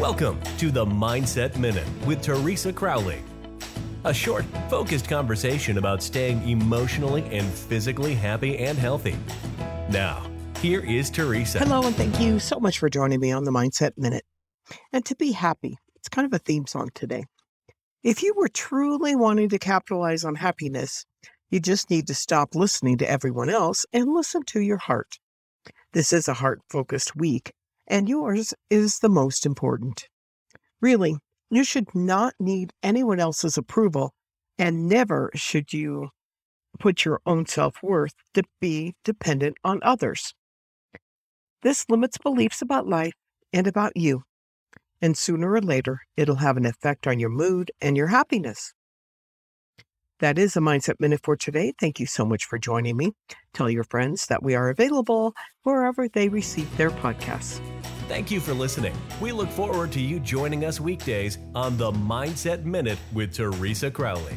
Welcome to the Mindset Minute with Teresa Crowley. A short, focused conversation about staying emotionally and physically happy and healthy. Now, here is Teresa. Hello, and thank you so much for joining me on the Mindset Minute. And to be happy, it's kind of a theme song today. If you were truly wanting to capitalize on happiness, you just need to stop listening to everyone else and listen to your heart. This is a heart focused week, and yours is the most important. Really, you should not need anyone else's approval, and never should you put your own self worth to be dependent on others. This limits beliefs about life and about you, and sooner or later, it'll have an effect on your mood and your happiness. That is a Mindset Minute for today. Thank you so much for joining me. Tell your friends that we are available wherever they receive their podcasts. Thank you for listening. We look forward to you joining us weekdays on the Mindset Minute with Teresa Crowley.